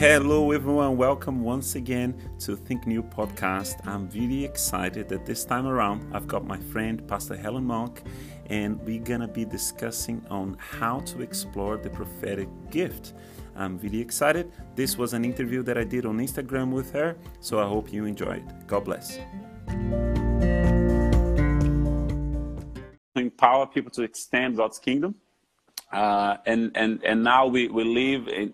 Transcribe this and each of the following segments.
Hello, everyone. Welcome once again to Think New podcast. I'm really excited that this time around I've got my friend Pastor Helen Monk, and we're gonna be discussing on how to explore the prophetic gift. I'm really excited. This was an interview that I did on Instagram with her, so I hope you enjoyed. God bless. Empower people to extend God's kingdom. Uh, and and and now we we live in,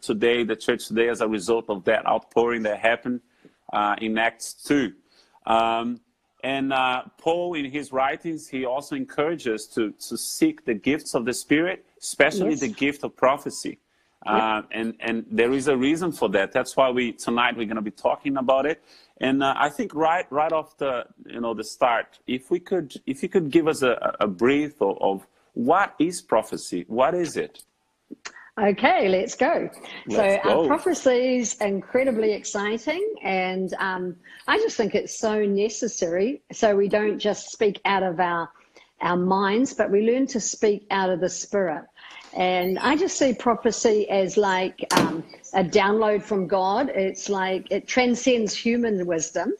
today the church today as a result of that outpouring that happened uh, in Acts two, um, and uh, Paul in his writings he also encourages to to seek the gifts of the Spirit, especially yes. the gift of prophecy, uh, and and there is a reason for that. That's why we tonight we're going to be talking about it. And uh, I think right right off the you know the start, if we could if you could give us a, a brief of, of what is prophecy? What is it? Okay, let's go. Let's so, go. Uh, prophecy is incredibly exciting, and um, I just think it's so necessary. So we don't just speak out of our our minds, but we learn to speak out of the spirit. And I just see prophecy as like um, a download from God. It's like it transcends human wisdom,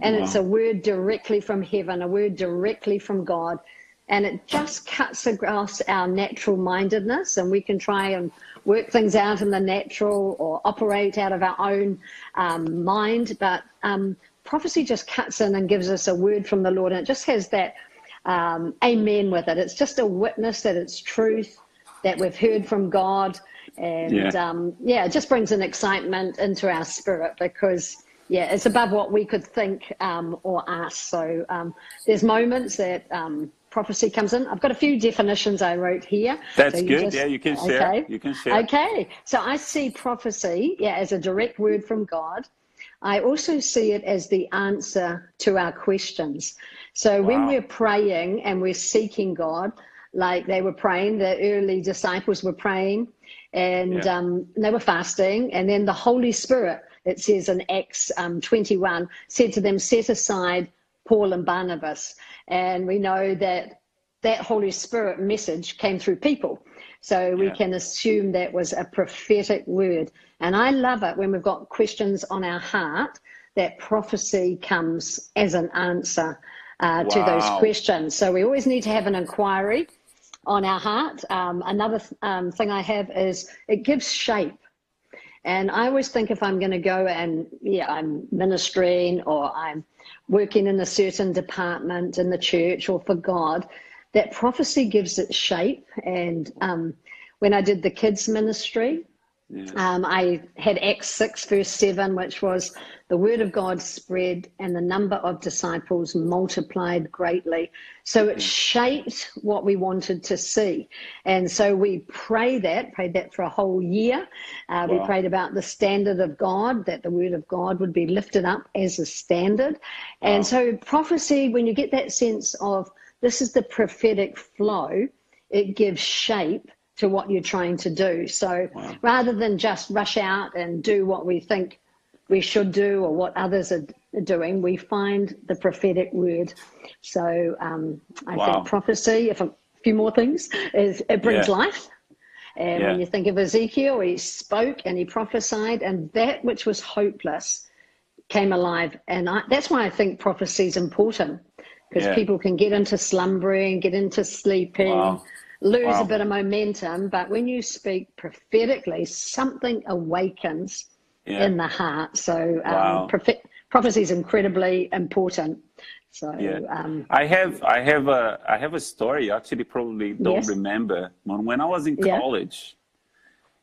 and wow. it's a word directly from heaven, a word directly from God and it just cuts across our natural mindedness and we can try and work things out in the natural or operate out of our own um, mind. But um, prophecy just cuts in and gives us a word from the lord and it just has that um, amen with it. It's just a witness that it's truth that we've heard from god and yeah, um, yeah it just brings an excitement into our spirit because yeah, it's above what we could think um, or ask. So um, there's moments that um, prophecy comes in. I've got a few definitions I wrote here. That's so good. Just, yeah, you can share. Okay. You can share. Okay. So I see prophecy, yeah, as a direct word from God. I also see it as the answer to our questions. So wow. when we're praying and we're seeking God, like they were praying, the early disciples were praying and yeah. um, they were fasting, and then the Holy Spirit, it says in Acts um, 21, said to them, Set aside Paul and Barnabas. And we know that that Holy Spirit message came through people. So we yeah. can assume that was a prophetic word. And I love it when we've got questions on our heart that prophecy comes as an answer uh, wow. to those questions. So we always need to have an inquiry on our heart. Um, another um, thing I have is it gives shape. And I always think if I'm going to go and, yeah, I'm ministering or I'm working in a certain department in the church or for God, that prophecy gives it shape. And um, when I did the kids' ministry, yeah. um, I had Acts 6, verse 7, which was the word of God spread and the number of disciples multiplied greatly. So it shaped what we wanted to see. And so we prayed that, prayed that for a whole year. Uh, wow. We prayed about the standard of God, that the word of God would be lifted up as a standard. Wow. And so prophecy, when you get that sense of this is the prophetic flow, it gives shape to what you're trying to do. So wow. rather than just rush out and do what we think we should do or what others are doing, we find the prophetic word. So um, I wow. think prophecy, if a few more things, is it brings yeah. life. And yeah. when you think of Ezekiel, he spoke and he prophesied, and that which was hopeless came alive. And I, that's why I think prophecy is important because yeah. people can get into slumbering, get into sleeping, wow. lose wow. a bit of momentum. But when you speak prophetically, something awakens yeah. in the heart. So um, wow. prophet, prophecy is incredibly important. So yeah. Um, I have I have a I have a story. actually probably don't yes. remember. When I was in college,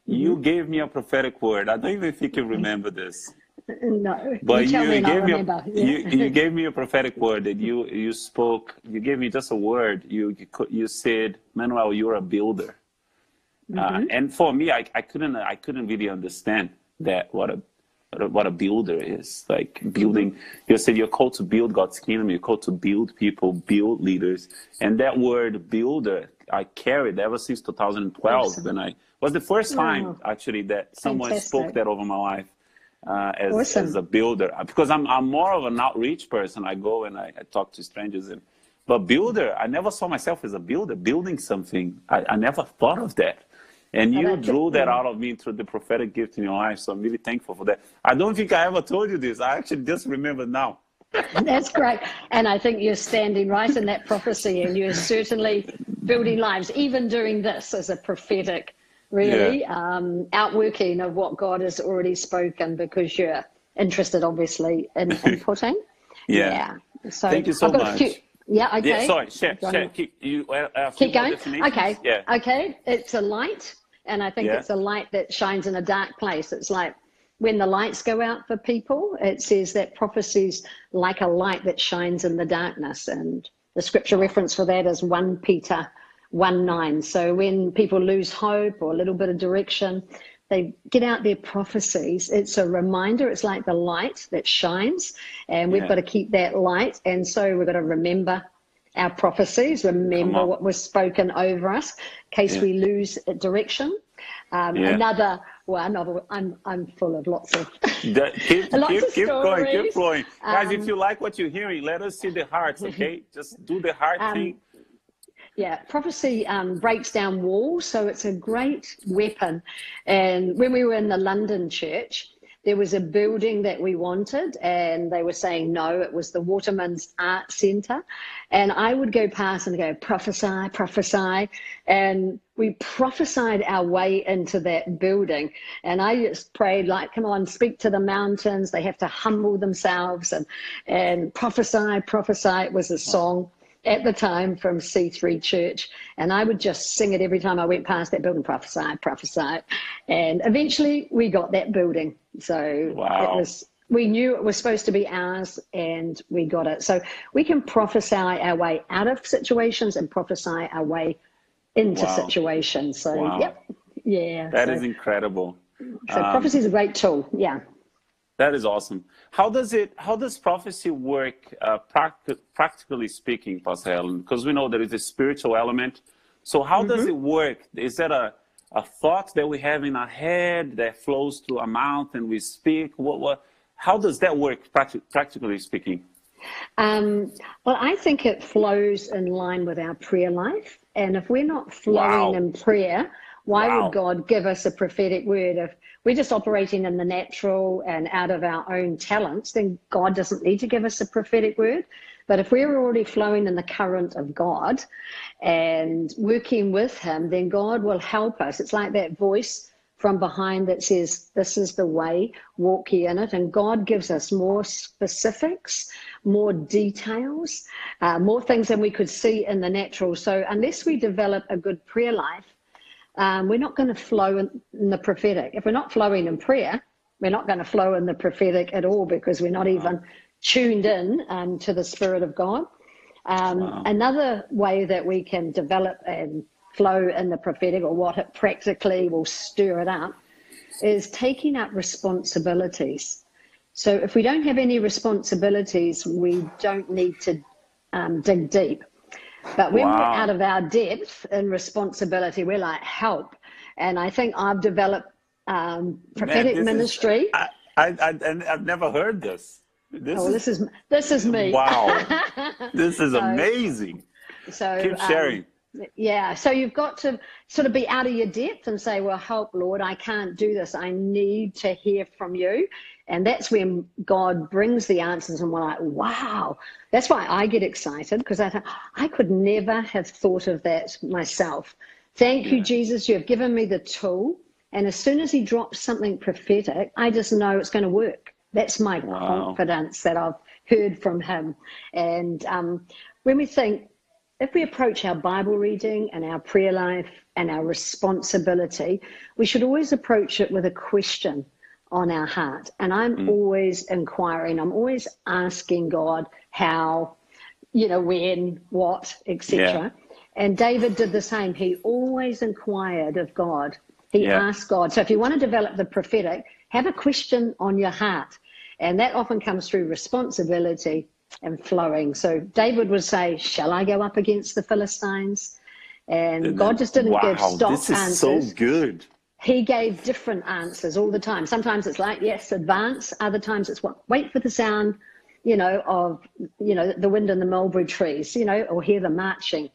yeah. you mm-hmm. gave me a prophetic word. I don't even think you remember this. No, but you, you gave me a, yeah. you, you gave me a prophetic word that you you spoke. You gave me just a word. You you, you said, Manuel, you're a builder. Uh, mm-hmm. Uh, and for me, I, I couldn't I couldn't really understand that what a what a builder is like building you said you're called to build god's kingdom you're called to build people build leaders and that word builder i carried ever since 2012 awesome. when i was the first time wow. actually that someone Fantastic. spoke that over my life uh, as, awesome. as a builder because I'm, I'm more of an outreach person i go and I, I, talk to strangers and but builder i never saw myself as a builder building something i, I never thought of that And you drew that out of me through the prophetic gift in your life. So I'm really thankful for that. I don't think I ever told you this. I actually just remember now. That's great. And I think you're standing right in that prophecy and you're certainly building lives, even doing this as a prophetic, really yeah. um, outworking of what God has already spoken because you're interested, obviously, in inputting. yeah. yeah. So Thank you so much. Few, yeah, okay. Yeah, sorry, share, share. Keep, you, uh, keep going. Okay. Yeah. Okay. It's a light, and I think yeah. it's a light that shines in a dark place. It's like when the lights go out for people, it says that prophecy's like a light that shines in the darkness. And the scripture reference for that is 1 Peter 1 9. So when people lose hope or a little bit of direction, they get out their prophecies. It's a reminder. It's like the light that shines, and we've yeah. got to keep that light. And so we've got to remember our prophecies, remember what was spoken over us, in case yeah. we lose direction. Um, yeah. Another one of I'm I'm full of lots of the, keep, lots keep, of keep going, keep guys. Um, if you like what you're hearing, let us see the hearts. Okay, just do the heart um, thing. Yeah, prophecy um, breaks down walls, so it's a great weapon. And when we were in the London church, there was a building that we wanted and they were saying no it was the waterman's art centre. And i would go past and go prophesy prophesy. And we prophesied our way into that building. And i just prayed like come on speak to the mountains. They have to humble themselves and and prophesy prophesy. It was a song at the time from C3 Church, and I would just sing it every time I went past that building, prophesy, prophesy. And eventually we got that building. So wow. it was we knew it was supposed to be ours and we got it. So we can prophesy our way out of situations and prophesy our way into wow. situations. So wow. yep. Yeah. that so, is incredible. So um, prophecy is a great tool. Yeah. That is awesome. How does it? How does prophecy work, uh, practi- practically speaking, Pastor Helen? Because we know there is a spiritual element. So how mm-hmm. does it work? Is that a a thought that we have in our head that flows through our mouth and we speak? What what? How does that work, practi- practically speaking? Um, well, I think it flows in line with our prayer life, and if we're not flowing wow. in prayer, why wow. would God give us a prophetic word? If we're just operating in the natural and out of our own talents, then God doesn't need to give us a prophetic word. But if we're already flowing in the current of God and working with Him, then God will help us. It's like that voice from behind that says, This is the way, walk ye in it. And God gives us more specifics, more details, uh, more things than we could see in the natural. So, unless we develop a good prayer life, um, we're not going to flow in, in, the prophetic. If we're not flowing in prayer, we're not going to flow in the prophetic at all because we're not even tuned in um, to the Spirit of God. Um, wow. Another way that we can develop and flow in the prophetic, or what it practically will stir it up, is taking up responsibilities. So if we don't have any responsibilities, we don't need to um, dig deep. But when wow. we're out of our depth and responsibility, we're like, help. And I think I've developed um, prophetic Man, ministry. Is, I, I, I, have never heard this. This oh, is, this is this is me. Wow, this is so, amazing. So keep um, sharing. Um, yeah, so you've got to sort of be out of your depth and say, "Well, help, Lord, I can't do this. I need to hear from you." And that's when God brings the answers, and we're like, wow. That's why I get excited because I thought, I could never have thought of that myself. Thank yeah. you, Jesus. You have given me the tool. And as soon as He drops something prophetic, I just know it's going to work. That's my wow. confidence that I've heard from Him. And um, when we think, if we approach our Bible reading and our prayer life and our responsibility, we should always approach it with a question on our heart. And I'm mm. always inquiring, I'm always asking God how, you know, when, what, etc. Yeah. And David did the same. He always inquired of God. He yeah. asked God. So if you want to develop the prophetic, have a question on your heart. And that often comes through responsibility and flowing. So David would say, Shall I go up against the Philistines? And God just didn't wow, give stock this is answers. so good he gave different answers all the time. Sometimes it's like, yes, advance. Other times it's what, wait for the sound, you know, of, you know, the wind in the mulberry trees, you know, or hear the marching.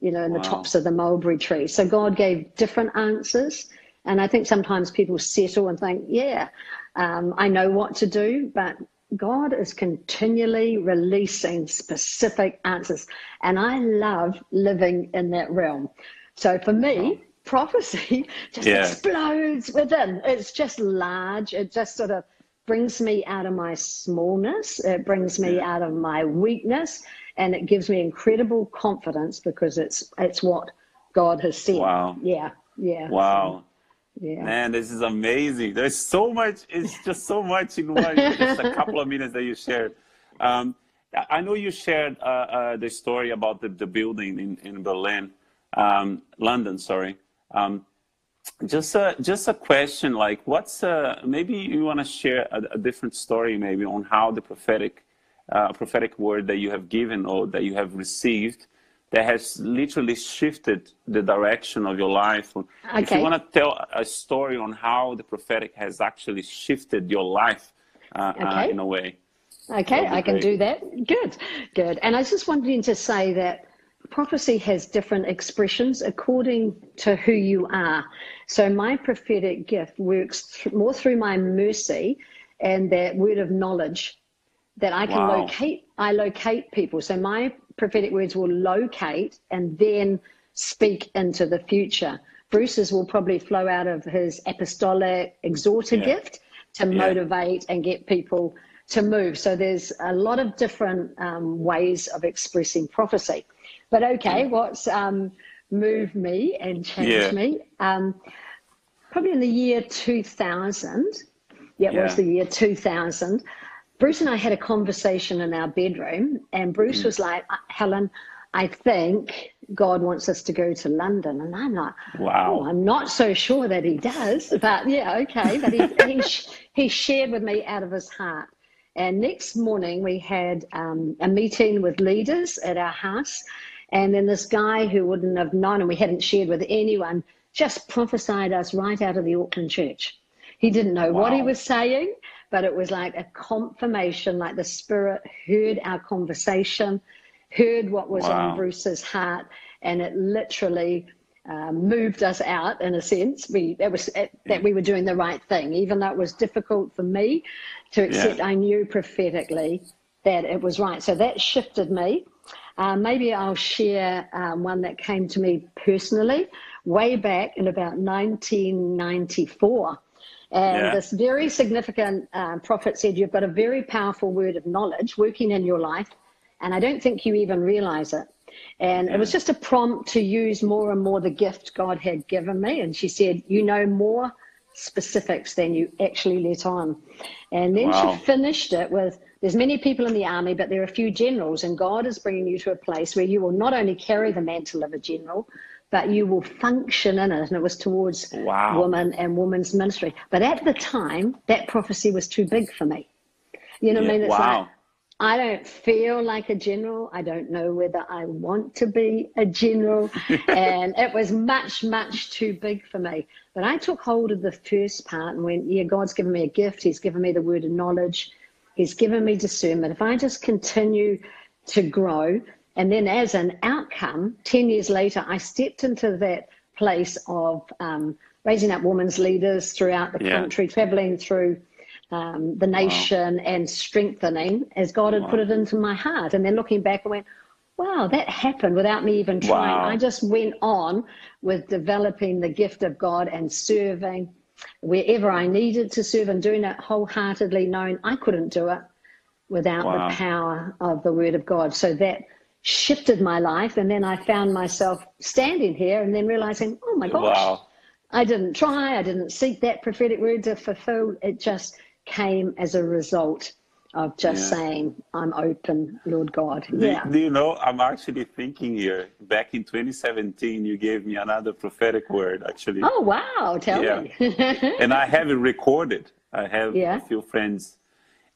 you know, in wow. the tops of the mulberry tree. So God gave different answers. And I think sometimes people settle and think, yeah, um, I know what to do, but God is continually releasing specific answers. And I love living in that realm. So for me, prophecy just yeah. explodes within. It's just large. It just sort of brings me out of my smallness. It brings me yeah. out of my weakness, and it gives me incredible confidence because it's it's what God has said. Wow. Yeah. Yeah. Wow. Yeah. Man, this is amazing. There's so much. It's just so much in one. just a couple of minutes that you shared. Um, I know you shared uh, uh, the story about the, the building in, in Berlin, um, London, sorry. Um, just a just a question, like what's uh, maybe you want to share a, a, different story, maybe on how the prophetic uh, prophetic word that you have given or that you have received that has literally shifted the direction of your life. Okay. If you want to tell a story on how the prophetic has actually shifted your life uh, uh okay. uh, in a way. Okay, I can do that. Good, good. And I was just wanted to say that prophecy has different expressions according to who you are. So my prophetic gift works th- more through my mercy and that word of knowledge that I can wow. locate. I locate people. So my prophetic words will locate and then speak into the future. Bruce's will probably flow out of his apostolic exhorter yeah. gift to yeah. motivate and get people to move. So there's a lot of different um, ways of expressing prophecy. But okay, what's um, moved me and changed yeah. me? Um, probably in the year 2000. Yeah, it was the year 2000. Bruce and I had a conversation in our bedroom, and Bruce was like, uh, Helen, I think God wants us to go to London. And I'm like, wow, oh, I'm not so sure that he does, but yeah, okay. But he, he, he shared with me out of his heart. And next morning, we had um, a meeting with leaders at our house. And then this guy who wouldn't have known and we hadn't shared with anyone just prophesied us right out of the Auckland church. He didn't know wow. what he was saying, but it was like a confirmation, like the Spirit heard our conversation, heard what was wow. on Bruce's heart, and it literally um, moved us out in a sense. We that was it, that we were doing the right thing, even though it was difficult for me to accept. Yeah. I knew prophetically that it was right, so that shifted me. Uh, maybe I'll share um, one that came to me personally way back in about 1994. And yeah. this very significant uh, prophet said, You've got a very powerful word of knowledge working in your life, and I don't think you even realize it. And yeah. it was just a prompt to use more and more the gift God had given me. And she said, You know more specifics than you actually let on. And then wow. she finished it with, there's many people in the army, but there are a few generals, and God is bringing you to a place where you will not only carry the mantle of a general, but you will function in it. And it was towards wow. women and women's ministry. But at the time, that prophecy was too big for me. You know yeah, what I mean? It's wow. like, I don't feel like a general. I don't know whether I want to be a general. and it was much, much too big for me. But I took hold of the first part and went, yeah, God's given me a gift. He's given me the word of knowledge. He's given me discernment. If I just continue to grow, and then as an outcome, 10 years later, I stepped into that place of um, raising up women's leaders throughout the yeah. country, traveling through um, the nation wow. and strengthening as God had wow. put it into my heart. And then looking back, I went, wow, that happened without me even trying. Wow. I just went on with developing the gift of God and serving wherever I needed to serve and doing it wholeheartedly, knowing I couldn't do it without the power of the Word of God. So that shifted my life. And then I found myself standing here and then realizing, oh my gosh, wow. I didn't try, I didn't seek that prophetic word to fulfill. It just came as a result of just yeah. saying, I'm open, Lord God. Do, yeah. Do you know, I'm actually thinking here, back in 2017, you gave me another prophetic word, actually. Oh, wow. Tell yeah. me. and I have it recorded. I have yeah. a few friends.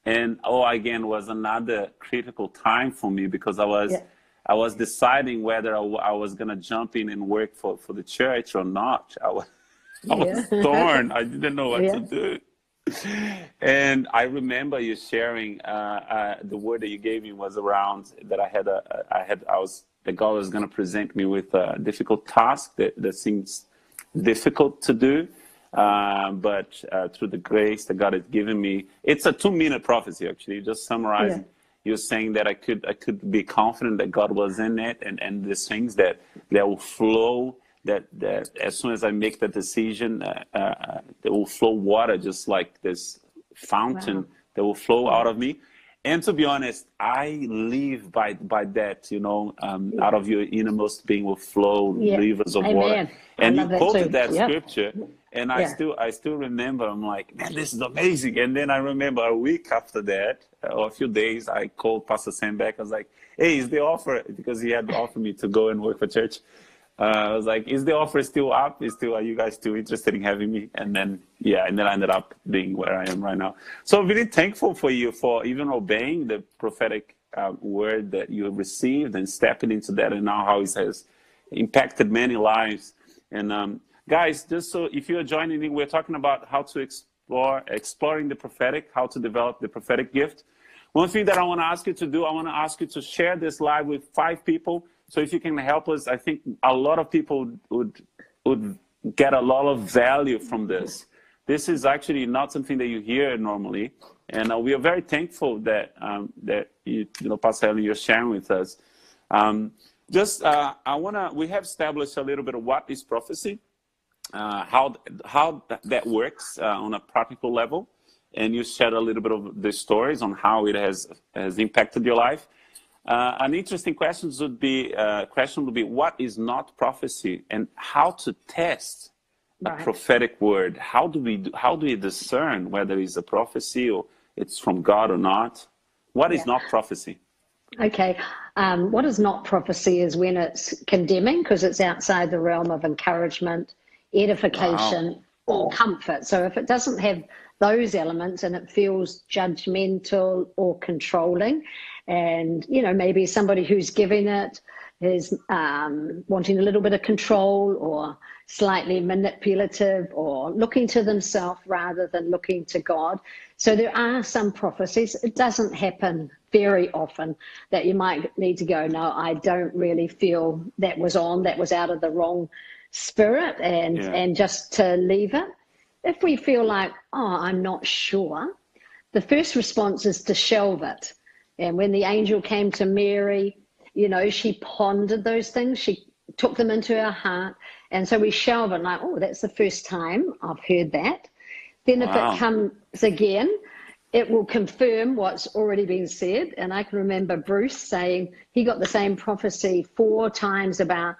And oh, again, was another critical time for me because I was. I was deciding whether I, I was gonna jump in and work for, for the church or not. I was, I was torn. I didn't know what to do and I remember you sharing uh, uh, the word that you gave me was around that I had a I had I was that God was going to present me with a difficult task that, that seems difficult to do. Uh, but uh, through the grace that God has given me, it's a two-minute prophecy actually. Just summarizing, yeah. You're saying that I could I could be confident that God was in it, and and these things that that will flow. That that as soon as I make the decision, uh, uh, there will flow water just like this fountain wow. that will flow out of me and to be honest, I live by by that. You know, um, yeah. out of your innermost being will flow yeah. rivers of Amen. water. And you quoted that, that scripture, and I still I still remember. I'm like, man, this is amazing. And then I remember a week after that, or a few days, I called Pastor Sam back. I was like, hey, is the offer because he had offered me to go and work for church uh, I was like, is the offer still up? Is still, are you guys still interested in having me? And then, yeah, and then I ended up being where I am right now. So I'm really thankful for you for even obeying the prophetic uh, word that you have received and stepping into that and now how it has impacted many lives. And um, guys, just so if you're joining in, we're talking about how to explore, exploring the prophetic, how to develop the prophetic gift. One thing that I want to ask you to do, I want to ask you to share this live with five people so if you can help us, I think a lot of people would would get a lot of value from this. This is actually not something that you hear normally, and uh, we are very thankful that um, that you, you know, Pastor Helen, you're sharing with us. Um, just uh, I wanna we have established a little bit of what is prophecy, uh, how how that works uh, on a practical level, and you shared a little bit of the stories on how it has has impacted your life. Uh, an interesting question would be uh, question would be what is not prophecy and how to test right. a prophetic word. How do we do, how do we discern whether it's a prophecy or it's from God or not? What yeah. is not prophecy? Okay, um, what is not prophecy is when it's condemning because it's outside the realm of encouragement, edification, wow. or comfort. So if it doesn't have those elements and it feels judgmental or controlling, and you know maybe somebody who's giving it is um, wanting a little bit of control or slightly manipulative or looking to themselves rather than looking to God. So there are some prophecies. It doesn't happen very often that you might need to go, no, I don't really feel that was on, that was out of the wrong spirit and, yeah. and just to leave it. If we feel like, oh, I'm not sure, the first response is to shelve it and when the angel came to Mary, you know, she pondered those things. She took them into her heart. And so we shelve it like, oh, that's the first time I've heard that. Then if wow. it comes again, it will confirm what's already been said. And I can remember Bruce saying he got the same prophecy four times about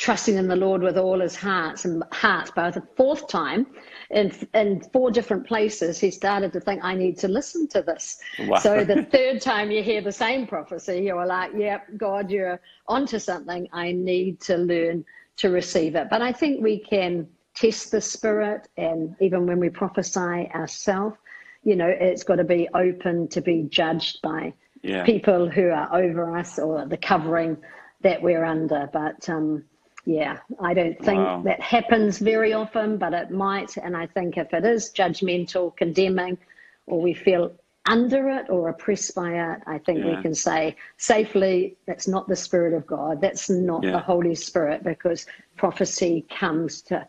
trusting in the Lord with all his hearts and heart. But the fourth time, in in four different places, he started to think, I need to listen to this. Wow. So the third time you hear the same prophecy, you're like, Yep, God, you're onto something. I need to learn to receive it. But I think we can test the spirit, and even when we prophesy ourselves, you know, it's got to be open to be judged by yeah. people who are over us or the covering that we're under. But um, yeah, I don't think wow. that happens very often, but it might. And I think if it is judgmental, condemning, or we feel under it or oppressed by it, I think yeah. we can say safely that's not the Spirit of God. That's not yeah. the Holy Spirit because prophecy comes to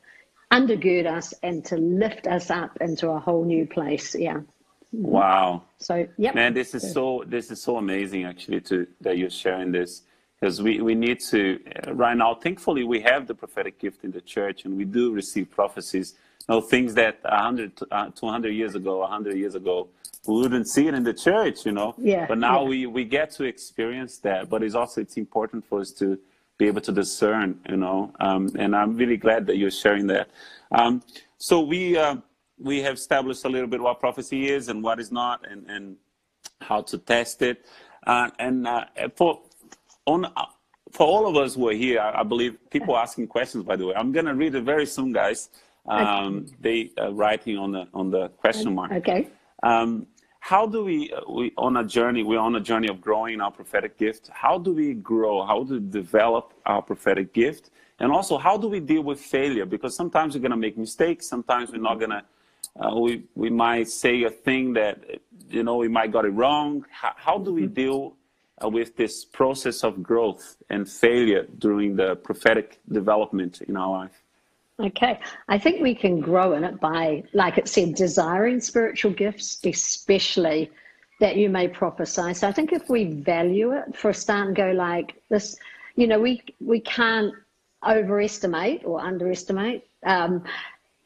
undergird us and to lift us up into a whole new place. Yeah. Mm-hmm. Wow. So, yeah. Man, this is so this is so amazing actually to that you're sharing this because we, we need to right now thankfully we have the prophetic gift in the church and we do receive prophecies. You know things that 100 uh, 200 years ago 100 years ago we wouldn't see it in the church you know? Yeah but now yeah. we we get to experience that but it's also it's important for us to be able to discern you know? Um, and i'm really glad that you're sharing that. Um, so we uh, we have established a little bit what prophecy is and what is not and and how to test it. Uh, and uh, for on uh, for all of us who are here, I, I believe people asking questions. By the way, I'm going to read it very soon, guys. Um, they uh, writing on the on the question mark. Okay. Um, how do we uh, we on a journey? We're on a journey of growing our prophetic gift. How do we grow? How do we develop our prophetic gift? And also, how do we deal with failure? Because sometimes we're going to make mistakes. Sometimes we're not going to. Uh, we we might say a thing that you know we might got it wrong. How, how do we mm-hmm. deal with this process of growth and failure during the prophetic development in our life? Okay, I think we can grow in it by, like it said, desiring spiritual gifts, especially that you may prophesy. So I think if we value it for a start and go like this, you know, we we can't overestimate or underestimate um,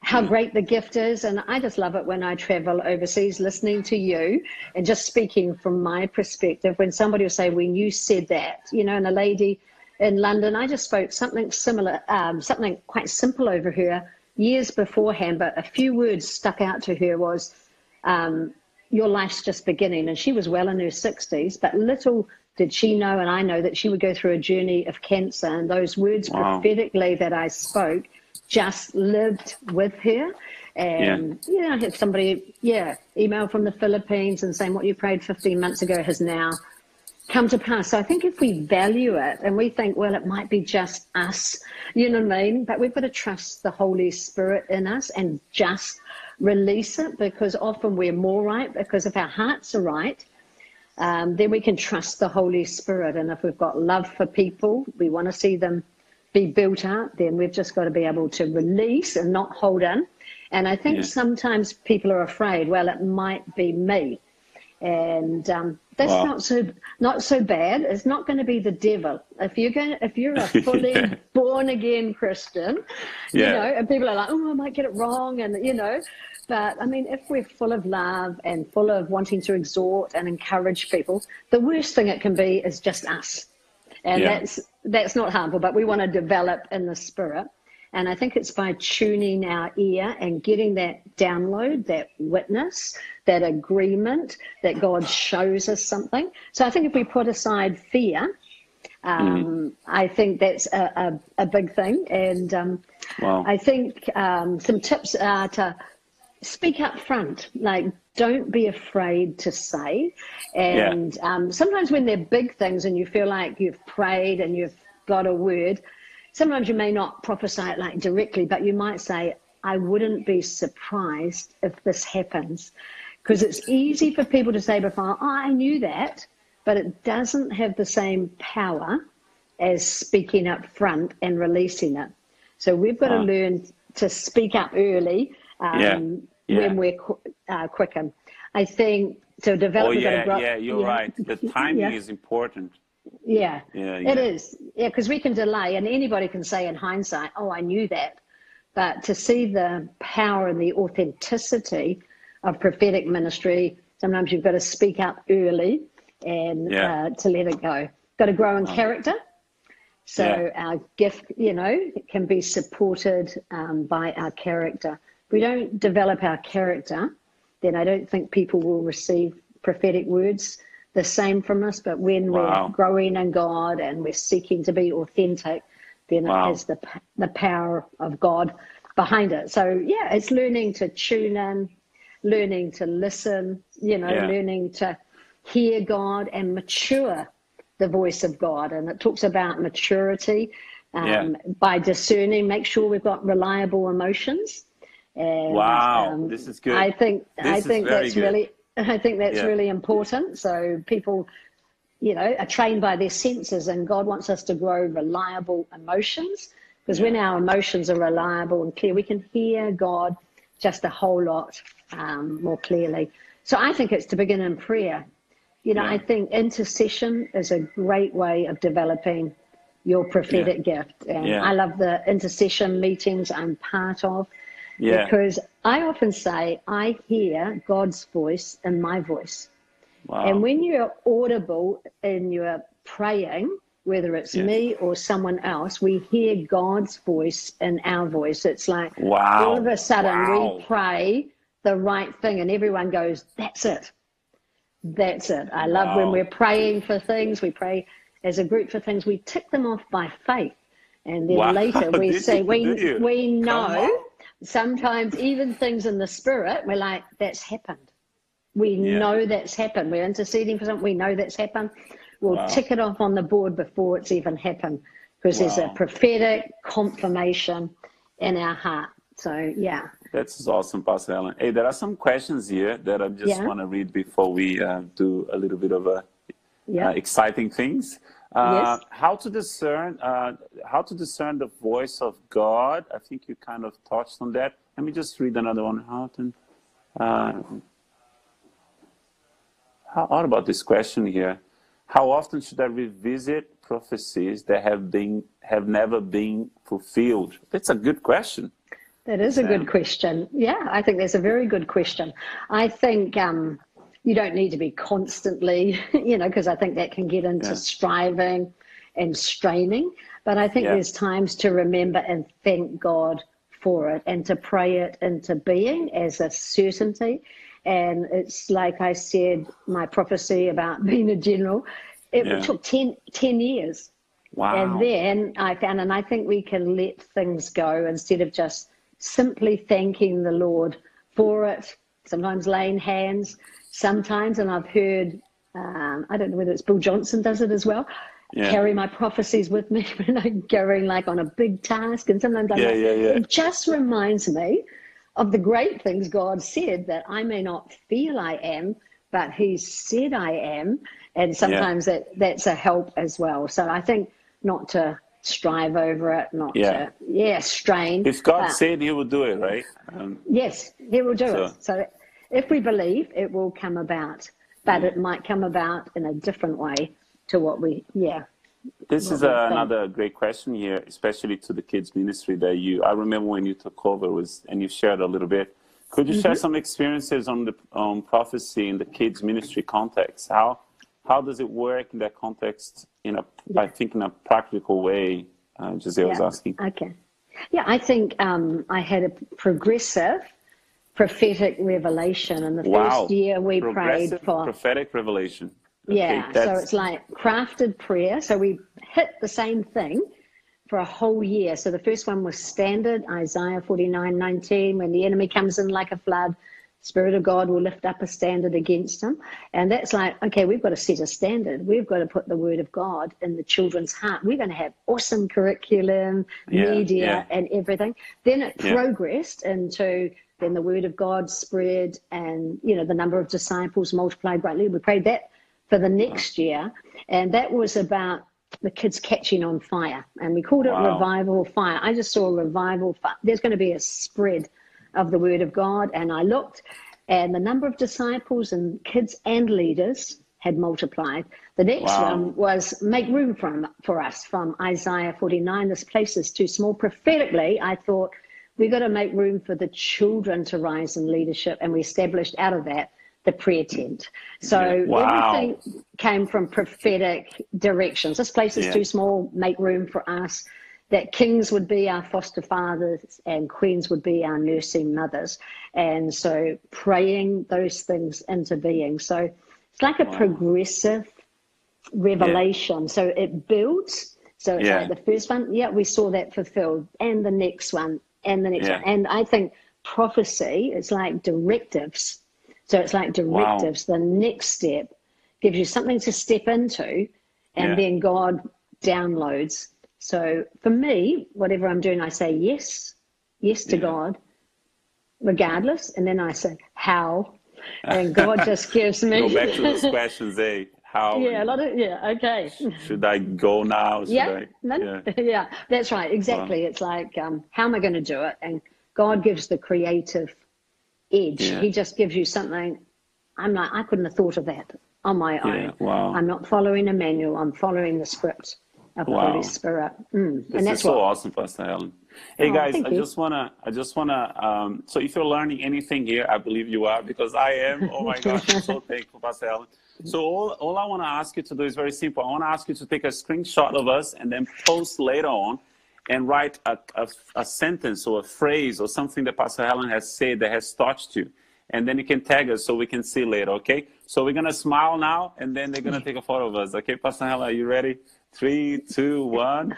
how mm. great the gift is. And I just love it when I travel overseas listening to you and just speaking from my perspective. When somebody will say, when you said that, you know, and a lady in London, I just spoke something similar, um, something quite simple over her years beforehand, but a few words stuck out to her was, um, your life's just beginning. And she was well in her 60s, but little did she know, and I know that she would go through a journey of cancer. And those words wow. prophetically that I spoke just lived with her. And yeah. yeah, I had somebody, yeah, email from the Philippines and saying what you prayed 15 months ago has now come to pass. So I think if we value it and we think, well, it might be just us, you know what I mean? But we've got to trust the Holy Spirit in us and just release it because often we're more right because if our hearts are right, um, then we can trust the Holy Spirit. And if we've got love for people, we want to see them be built up, then we've just got to be able to release and not hold in. And I think yeah. sometimes people are afraid, well, it might be me. And um, that's wow. not so not so bad. It's not going to be the devil. If you're going, if you're a fully yeah. born again Christian, yeah. you know, and people are like, oh, I might get it wrong, and you know, but I mean, if we're full of love and full of wanting to exhort and encourage people, the worst thing it can be is just us. And yeah. that's that's not harmful, but we want to develop in the spirit. And I think it's by tuning our ear and getting that download, that witness, that agreement that God shows us something. So I think if we put aside fear, um, mm. I think that's a, a, a big thing. And um, wow. I think um, some tips are to speak up front. Like, don't be afraid to say. And yeah. um, sometimes when they're big things and you feel like you've prayed and you've got a word, sometimes you may not prophesy it like directly, but you might say, I wouldn't be surprised if this happens. Because it's easy for people to say before, oh, I knew that, but it doesn't have the same power as speaking up front and releasing it. So we've got to learn to speak up early um, yeah yeah. when we're uh, quicken. I think so. Development. Oh yeah, grow, yeah, you're yeah. right. The timing yeah. is important. Yeah, yeah, it is. Yeah, because we can delay, and anybody can say in hindsight, "Oh, I knew that," but to see the power and the authenticity of prophetic ministry, sometimes you've got to speak up early and uh, to let it go. Got to grow in character. So our gift, you know, can be supported um, by our character we don't develop our character, then I don't think people will receive prophetic words the same from us. But when wow. we're growing in God and we're seeking to be authentic, then wow. it has the the power of God behind it. So yeah, it's learning to tune in, learning to listen, you know, yeah. learning to hear God and mature the voice of God. And it talks about maturity um, yeah. by discerning, make sure we've got reliable emotions. And, wow, um, this is good. I think this I think that's good. really I think that's yeah. really important. So people, you know, are trained by their senses, and God wants us to grow reliable emotions. Because yeah. when our emotions are reliable and clear, we can hear God just a whole lot um, more clearly. So I think it's to begin in prayer. You know, yeah. I think intercession is a great way of developing your prophetic gift. And I love the intercession meetings I'm part of yeah. Because I often say, I hear God's voice in my voice. Wow. And when you're audible and you're praying, whether it's yeah. me or someone else, we hear God's voice in our voice. It's like wow. all of a sudden wow. we pray the right thing and everyone goes, That's it. That's it. I love wow. when we're praying for things, we pray as a group for things, we tick them off by faith. And then later we say, we, we know sometimes even things in the spirit, we're like, that's happened. We yeah. know that's happened. We're interceding for something. We know that's happened. We'll wow. tick it off on the board before it's even happened because wow. there's a prophetic confirmation in our heart. So, yeah. That's awesome, Pastor Ellen. Hey, there are some questions here that I just yeah. want to read before we uh, do a little bit of a yeah. exciting things. Uh, yes. How to discern uh, how to discern the voice of God? I think you kind of touched on that. Let me just read another one. How to, uh, how, about this question here? How often should I revisit prophecies that have been have never been fulfilled? That's a good question. That is a good question. Yeah, I think that's a very good question. I think um, you don't need to be constantly, you know, because I think that can get into yeah. striving and straining. But I think yeah. there's times to remember and thank God for it and to pray it into being as a certainty. And it's like I said, my prophecy about being a general, it yeah. took 10, 10 years. Wow. And then I found, and I think we can let things go instead of just simply thanking the Lord for it, sometimes laying hands, sometimes, and I've heard, um, I don't know whether it's Bill Johnson does it as well. Yeah. Carry my prophecies with me when I'm going like on a big task, and sometimes I'm yeah, like, yeah, it just reminds me of the great things God said that I may not feel I am, but He said I am, and sometimes that that's a help as well. So I think not to strive over it, not yeah. to yeah strain. If God said He will do it, right? Um, yes, He will do so. it. So if we believe, it will come about, but it might come about in a different way to what we, yeah. This is a, another great question here, especially to the kids ministry that you, I remember when you took over was, and you shared a little bit. Could you mm-hmm. share some experiences on the um, prophecy in the kids ministry context? How, how does it work in that context in a, yeah. I think in a practical way? Uh, Giselle yeah. was asking. Okay. Yeah, I think um, I had a progressive prophetic revelation. And the wow. first year we prayed for prophetic revelation. Okay, yeah, that's... so it's like crafted prayer. So we hit the same thing for a whole year. So the first one was standard, Isaiah 49 19, when the enemy comes in like a flood, Spirit of God will lift up a standard against him. And that's like, okay, we've got to set a standard. We've got to put the word of God in the children's heart. We're going to have awesome curriculum, yeah, media, yeah. and everything. Then it yeah. progressed into then the word of God spread, and you know the number of disciples multiplied greatly. We prayed that for the next year, and that was about the kids catching on fire, and we called it wow. revival fire. I just saw revival fire. There's going to be a spread of the word of God, and I looked, and the number of disciples and kids and leaders had multiplied. The next wow. one was make room for, for us from Isaiah 49. This place is too small. Prophetically, I thought we've got to make room for the children to rise in leadership. And we established out of that the prayer tent. So wow. everything came from prophetic directions. This place is yeah. too small, make room for us. That kings would be our foster fathers and queens would be our nursing mothers. And so praying those things into being. So it's like a wow. progressive revelation. Yeah. So it builds. So it's yeah. like the first one, yeah, we saw that fulfilled. And the next one, and the next yeah. one. And I think prophecy is like directives. So it's like directives. Wow. The next step gives you something to step into, and then God downloads. So for me, whatever I'm doing, I say yes, yes to yeah. God, regardless, and then I say how, and God just gives me. Go back to those questions, eh? how yeah a lot of yeah okay should i go now should yeah, I, yeah. yeah that's right exactly it's like um, how am i going to do it and god gives the creative edge yeah. he just gives you something i'm like i couldn't have thought of that on my own wow. i'm not following a manual i'm following the script of wow. holy spirit mm. this and that's is so what, awesome pastor helen Hey oh, guys, I you. just wanna, I just wanna. Um, so if you're learning anything here, I believe you are because I am. Oh my gosh, I'm so thankful, Pastor Helen. So all, all I want to ask you to do is very simple. I want to ask you to take a screenshot of us and then post later on and write a, a, a, sentence or a phrase or something that Pastor Helen has said that has touched you. And then you can tag us so we can see later, okay? So we're going to smile now and then they're going to take a photo of us. Okay, Pastor Helen, are you ready? Three, two, one.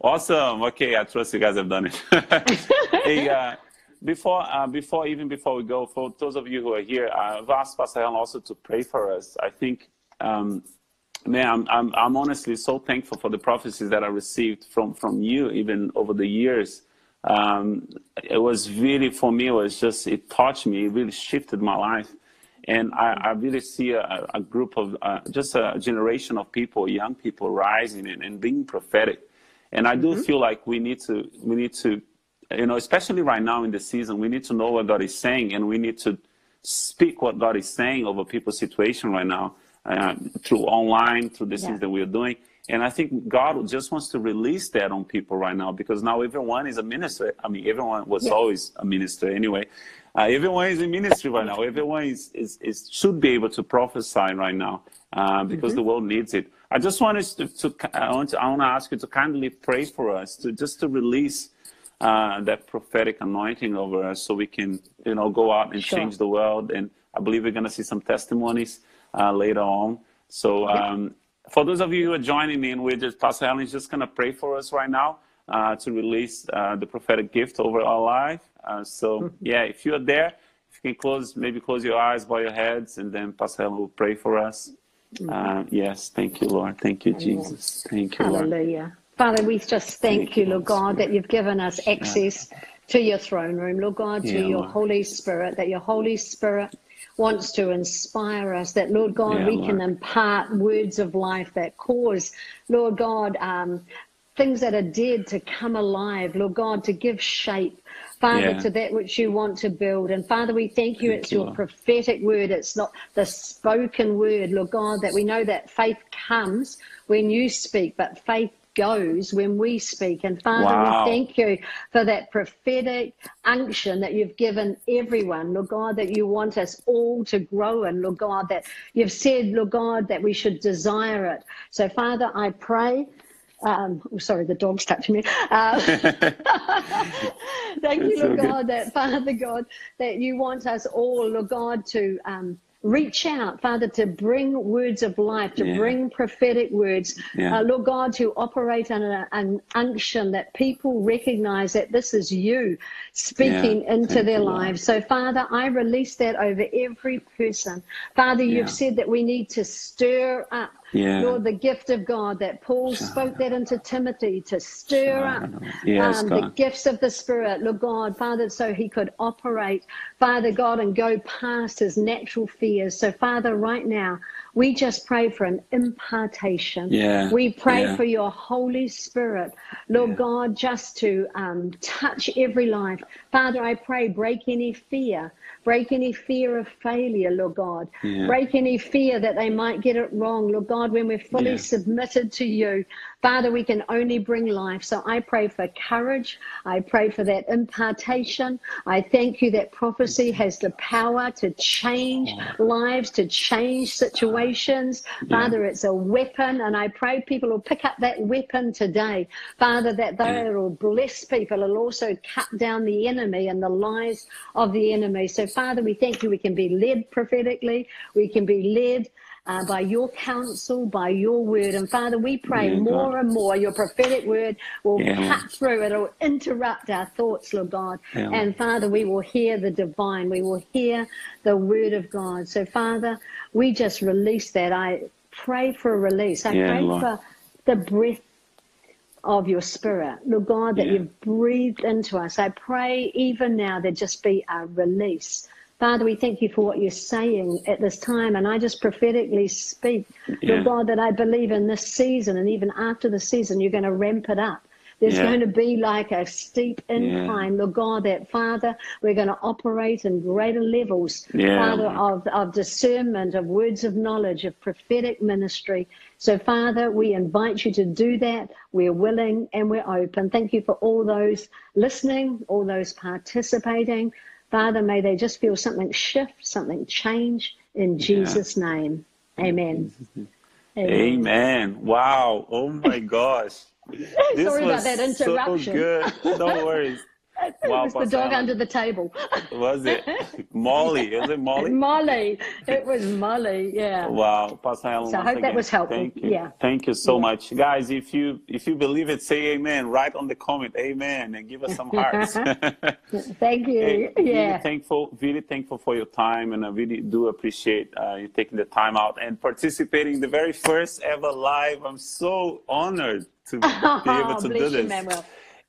awesome. Okay, I trust you guys have done it. hey, uh, before, uh, before even before we go, for those of you who are here, uh, I've asked Pastor Helen also to pray for us. I think, um, man, I'm, I'm, I'm honestly so thankful for the prophecies that I received from from you, even over the years. Um, it was really for me. It was just it touched me. It really shifted my life. And I, I really see a, a group of uh, just a generation of people, young people, rising and, and being prophetic. And I do mm-hmm. feel like we need to we need to, you know, especially right now in the season, we need to know what God is saying, and we need to speak what God is saying over people's situation right now uh, through online, through the yeah. things that we are doing. And I think God just wants to release that on people right now because now everyone is a minister. I mean, everyone was yeah. always a minister anyway. Uh, everyone is in ministry right now. Everyone is, is, is should be able to prophesy right now uh, because mm-hmm. the world needs it. I just wanted to, to, I want to I want to ask you to kindly pray for us to just to release uh, that prophetic anointing over us so we can you know go out and sure. change the world. And I believe we're going to see some testimonies uh, later on. So. Um, for those of you who are joining me, and we're just Pastor Helen is just going to pray for us right now uh, to release uh, the prophetic gift over our life. Uh, so mm-hmm. yeah, if you are there, if you can close, maybe close your eyes, bow your heads, and then Pastor Helen will pray for us. Mm-hmm. Uh, yes, thank you, Lord. Thank you, Jesus. Thank you, Lord. Hallelujah. Father, we just thank, thank you, Lord God, that you've given us access to your throne room, Lord God, to yeah, your Lord. Holy Spirit, that your Holy Spirit wants to inspire us, that, Lord God, yeah, we Lord. can impart words of life that cause, Lord God, um, things that are dead to come alive, Lord God, to give shape. Father, yeah. to that which you want to build. And Father, we thank you. Thank it's you, your Lord. prophetic word. It's not the spoken word, Lord God, that we know that faith comes when you speak, but faith goes when we speak. And Father, wow. we thank you for that prophetic unction that you've given everyone, Lord God, that you want us all to grow in, Lord God, that you've said, Lord God, that we should desire it. So, Father, I pray. Um, oh, sorry, the dog's touching me. Uh, thank you, Lord God, that Father God, that you want us all, Lord God, to um, reach out, Father, to bring words of life, to yeah. bring prophetic words, yeah. uh, Lord God, to operate on an unction that people recognize that this is you speaking yeah. into Thank their lives. So, Father, I release that over every person. Father, you've said that we need to stir up yeah. Lord, the gift of God that Paul spoke that into Timothy to stir up yes, um, the gifts of the Spirit, Lord God, Father, so he could operate, Father God, and go past his natural fears. So, Father, right now, we just pray for an impartation. Yeah, we pray yeah. for your Holy Spirit, Lord yeah. God, just to um, touch every life. Father, I pray, break any fear. Break any fear of failure, Lord God. Yeah. Break any fear that they might get it wrong, Lord God, when we're fully submitted to you. Father, we can only bring life. So I pray for courage. I pray for that impartation. I thank you that prophecy has the power to change lives, to change situations. Father, it's a weapon. And I pray people will pick up that weapon today. Father, that they will bless people. It'll also cut down the enemy and the lies of the enemy. So, Father, we thank you. We can be led prophetically. We can be led uh, by your counsel, by your word. And Father, we pray yeah, more God. and more your prophetic word will yeah. cut through, it'll interrupt our thoughts, Lord God. Yeah. And Father, we will hear the divine, we will hear the word of God. So, Father, we just release that. I pray for a release. I pray Lord. for the breath of your spirit, Lord God, that you've breathed into us. I pray even now there just be a release Father, we thank you for what you're saying at this time. And I just prophetically speak, yeah. Lord God, that I believe in this season and even after the season, you're going to ramp it up. There's yeah. going to be like a steep incline, yeah. Lord God, that Father, we're going to operate in greater levels, yeah. Father, of, of discernment, of words of knowledge, of prophetic ministry. So, Father, we invite you to do that. We're willing and we're open. Thank you for all those listening, all those participating. Father, may they just feel something shift, something change in Jesus' yeah. name. Amen. Amen. Amen. Wow. Oh my gosh. Sorry about that interruption. So good. No worries. Wow, it was the dog under the table. Was it Molly? Is it Molly? Molly. It was Molly. Yeah. Wow, Pastor Alan. So I hope again, that was helpful. Thank you. Yeah. Thank you so yeah. much, guys. If you if you believe it, say Amen. Write on the comment Amen and give us some hearts. Thank you. Hey, yeah. Really thankful. Really thankful for your time, and I really do appreciate uh, you taking the time out and participating the very first ever live. I'm so honored to be able to do this. You,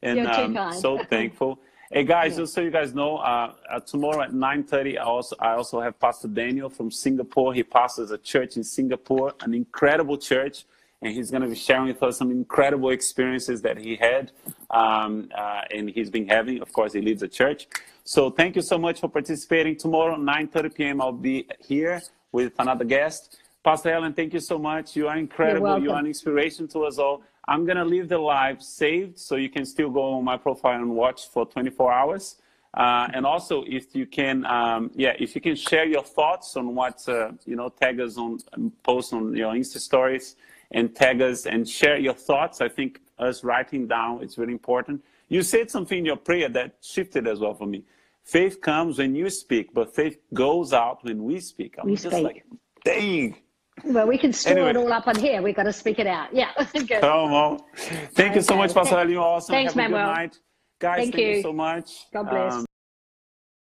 and um, so thankful. Hey guys, yeah. just so you guys know, uh, uh, tomorrow at 9:30, I also I also have Pastor Daniel from Singapore. He pastors a church in Singapore, an incredible church, and he's going to be sharing with us some incredible experiences that he had um, uh, and he's been having. Of course, he leads a church. So thank you so much for participating. Tomorrow, 9:30 p.m., I'll be here with another guest. Pastor Helen, thank you so much. You are incredible. You are an inspiration to us all. I'm going to leave the live saved so you can still go on my profile and watch for 24 hours. Uh, and also, if you can, um, yeah, if you can share your thoughts on what, uh, you know, tag us on, post on your Insta stories and tag us and share your thoughts. I think us writing down, it's really important. You said something in your prayer that shifted as well for me. Faith comes when you speak, but faith goes out when we speak. I'm we just speak. like, dang, well, we can store anyway. it all up on here. We've got to speak it out. Yeah. Good. Come on. Thank okay. you so much, Pastor. You're awesome. Thanks, Have Manuel. good night. Guys, thank, thank you. you. so much. God bless. Um,